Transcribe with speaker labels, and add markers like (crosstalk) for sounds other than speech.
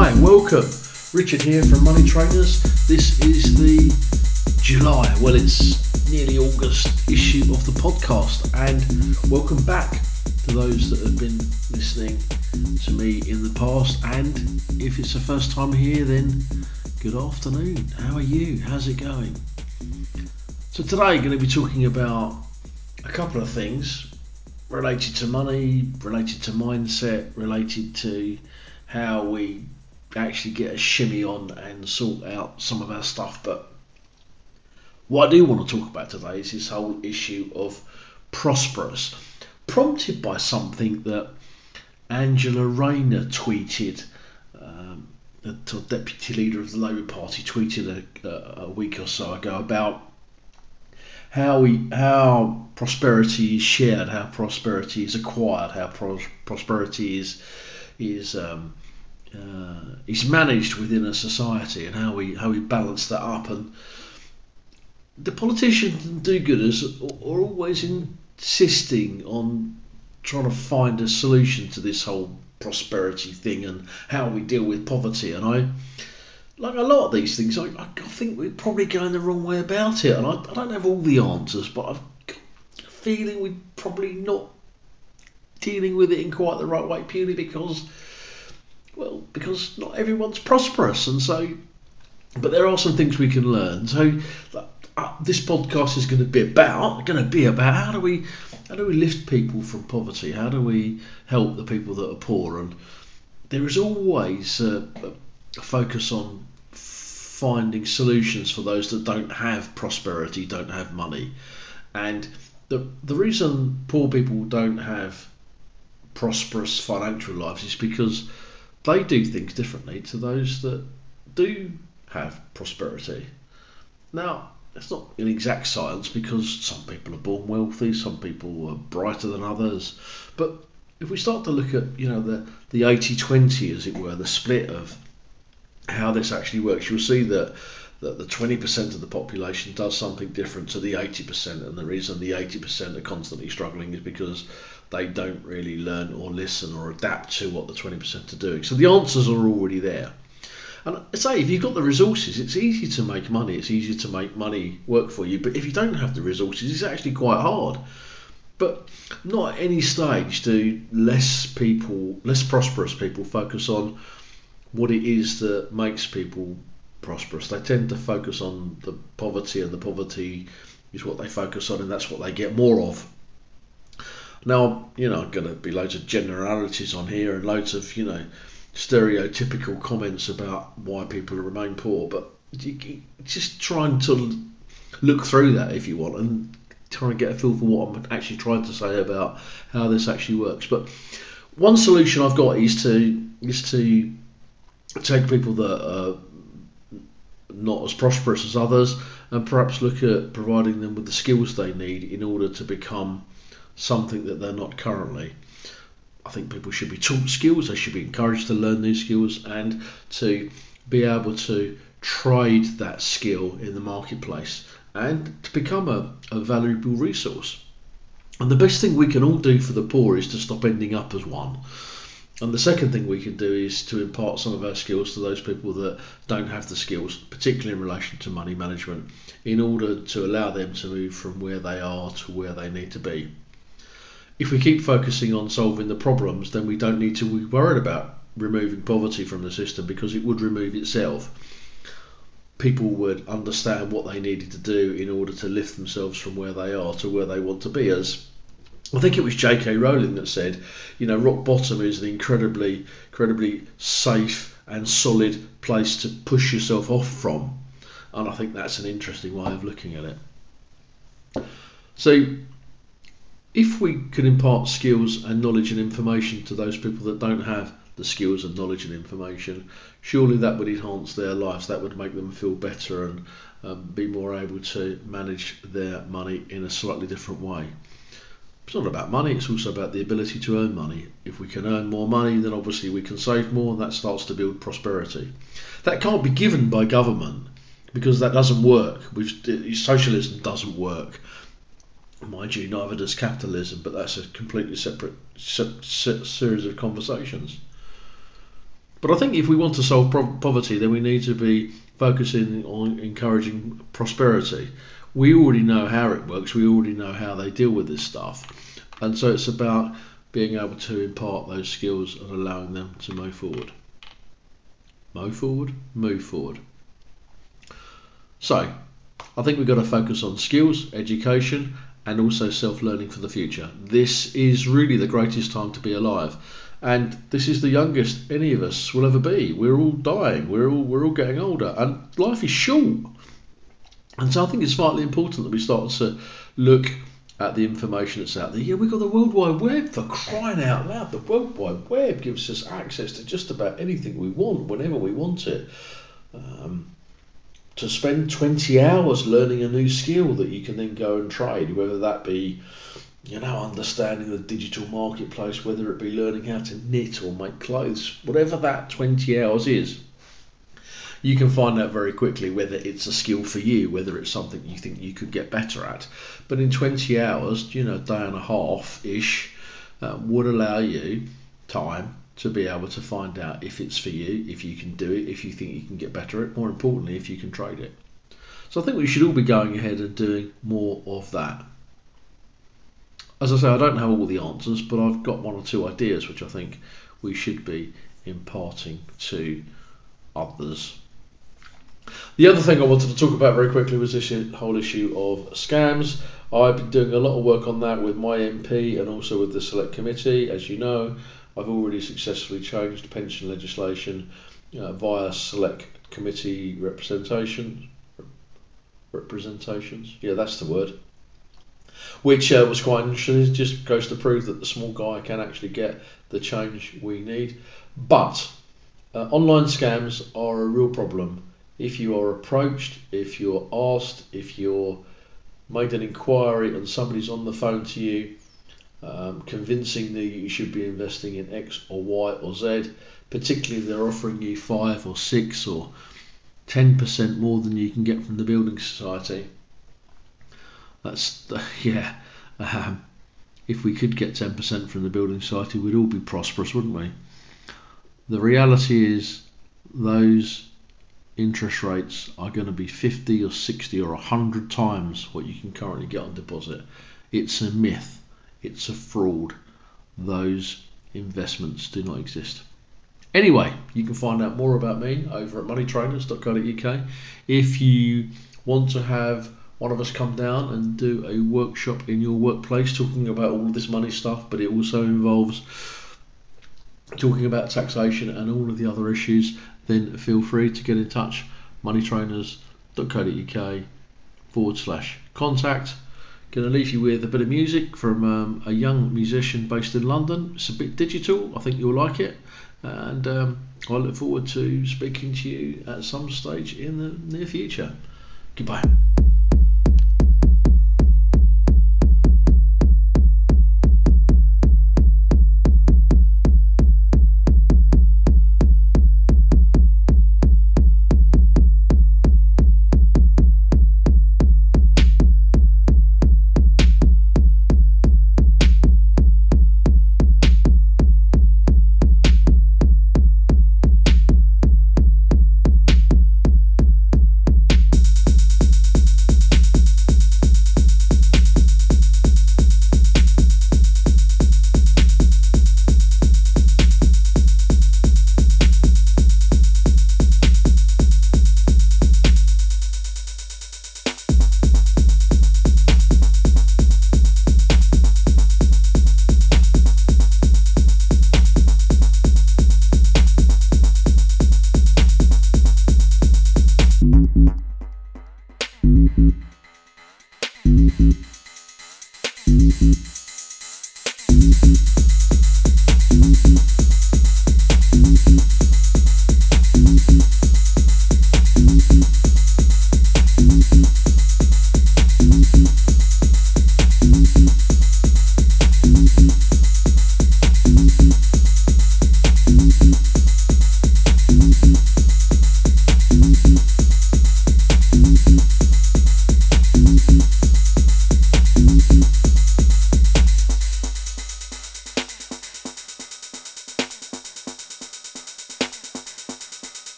Speaker 1: Hi, welcome. Richard here from Money Trainers. This is the July, well, it's nearly August issue of the podcast, and welcome back to those that have been listening to me in the past. And if it's the first time here, then good afternoon. How are you? How's it going? So, today, I'm going to be talking about a couple of things related to money, related to mindset, related to how we actually get a shimmy on and sort out some of our stuff. But what I do want to talk about today is this whole issue of prosperous, prompted by something that Angela Rayner tweeted. Um, the deputy leader of the Labour Party tweeted a, a week or so ago about how we how prosperity is shared, how prosperity is acquired, how pros- prosperity is is um, uh, is managed within a society, and how we how we balance that up. And the politicians and do-gooders are always insisting on trying to find a solution to this whole prosperity thing and how we deal with poverty. And I like a lot of these things, I, I think we're probably going the wrong way about it, and I, I don't have all the answers, but I've got a feeling we're probably not dealing with it in quite the right way, purely because, well, because not everyone's prosperous, and so, but there are some things we can learn. So, uh, this podcast is going to be about going to be about how do we how do we lift people from poverty? How do we help the people that are poor? And there is always a, a focus on finding solutions for those that don't have prosperity, don't have money. And the, the reason poor people don't have prosperous financial lives is because they do things differently to those that do have prosperity. Now, it's not an exact science because some people are born wealthy, some people are brighter than others. But if we start to look at, you know, the, the 80-20 as it were, the split of how this actually works, you'll see that that the 20% of the population does something different to the 80%, and the reason the 80% are constantly struggling is because they don't really learn or listen or adapt to what the 20% are doing. So the answers are already there. And I say, if you've got the resources, it's easy to make money. It's easy to make money work for you. But if you don't have the resources, it's actually quite hard. But not at any stage do less people, less prosperous people, focus on what it is that makes people prosperous. They tend to focus on the poverty, and the poverty is what they focus on, and that's what they get more of. Now, you know, I'm going to be loads of generalities on here and loads of, you know, stereotypical comments about why people remain poor, but just trying to look through that if you want and try and get a feel for what I'm actually trying to say about how this actually works. But one solution I've got is to is to take people that are not as prosperous as others and perhaps look at providing them with the skills they need in order to become something that they're not currently. I think people should be taught skills, they should be encouraged to learn these skills and to be able to trade that skill in the marketplace and to become a, a valuable resource. And the best thing we can all do for the poor is to stop ending up as one. And the second thing we can do is to impart some of our skills to those people that don't have the skills, particularly in relation to money management, in order to allow them to move from where they are to where they need to be. If we keep focusing on solving the problems, then we don't need to be worried about removing poverty from the system because it would remove itself. People would understand what they needed to do in order to lift themselves from where they are to where they want to be as I think it was J.K. Rowling that said, you know, rock bottom is an incredibly, incredibly safe and solid place to push yourself off from, and I think that's an interesting way of looking at it. So, if we can impart skills and knowledge and information to those people that don't have the skills and knowledge and information, surely that would enhance their lives. That would make them feel better and um, be more able to manage their money in a slightly different way. It's not about money, it's also about the ability to earn money. If we can earn more money, then obviously we can save more, and that starts to build prosperity. That can't be given by government because that doesn't work. Socialism doesn't work. Mind you, neither does capitalism, but that's a completely separate se- se- series of conversations. But I think if we want to solve poverty, then we need to be focusing on encouraging prosperity. We already know how it works. We already know how they deal with this stuff, and so it's about being able to impart those skills and allowing them to move forward. Move forward, move forward. So, I think we've got to focus on skills, education, and also self learning for the future. This is really the greatest time to be alive. And this is the youngest any of us will ever be. We're all dying. We're all we're all getting older, and life is short. And so I think it's vitally important that we start to look at the information that's out there. Yeah, we've got the World Wide Web for crying out loud. The World Wide Web gives us access to just about anything we want whenever we want it. Um, to spend 20 hours learning a new skill that you can then go and trade, whether that be, you know, understanding the digital marketplace, whether it be learning how to knit or make clothes, whatever that 20 hours is you can find out very quickly whether it's a skill for you, whether it's something you think you could get better at. But in 20 hours, you know, day and a half ish, uh, would allow you time to be able to find out if it's for you, if you can do it, if you think you can get better at it, more importantly, if you can trade it. So I think we should all be going ahead and doing more of that. As I say, I don't have all the answers, but I've got one or two ideas which I think we should be imparting to others. The other thing I wanted to talk about very quickly was this whole issue of scams. I've been doing a lot of work on that with my MP and also with the Select Committee. As you know, I've already successfully changed pension legislation uh, via Select Committee representation. Representations, yeah, that's the word. Which uh, was quite interesting. It just goes to prove that the small guy can actually get the change we need. But uh, online scams are a real problem if you are approached, if you're asked, if you're made an inquiry and somebody's on the phone to you, um, convincing that you should be investing in X or Y or Z, particularly if they're offering you five or six or ten percent more than you can get from the building society. That's (laughs) yeah. Um, if we could get ten percent from the building society, we'd all be prosperous, wouldn't we? The reality is those interest rates are going to be 50 or 60 or 100 times what you can currently get on deposit. It's a myth, it's a fraud. Those investments do not exist. Anyway, you can find out more about me over at moneytrainers.co.uk. If you want to have one of us come down and do a workshop in your workplace talking about all this money stuff, but it also involves talking about taxation and all of the other issues, then feel free to get in touch. moneytrainers.co.uk forward slash contact. Going to leave you with a bit of music from um, a young musician based in London. It's a bit digital. I think you'll like it. And um, I look forward to speaking to you at some stage in the near future. Goodbye.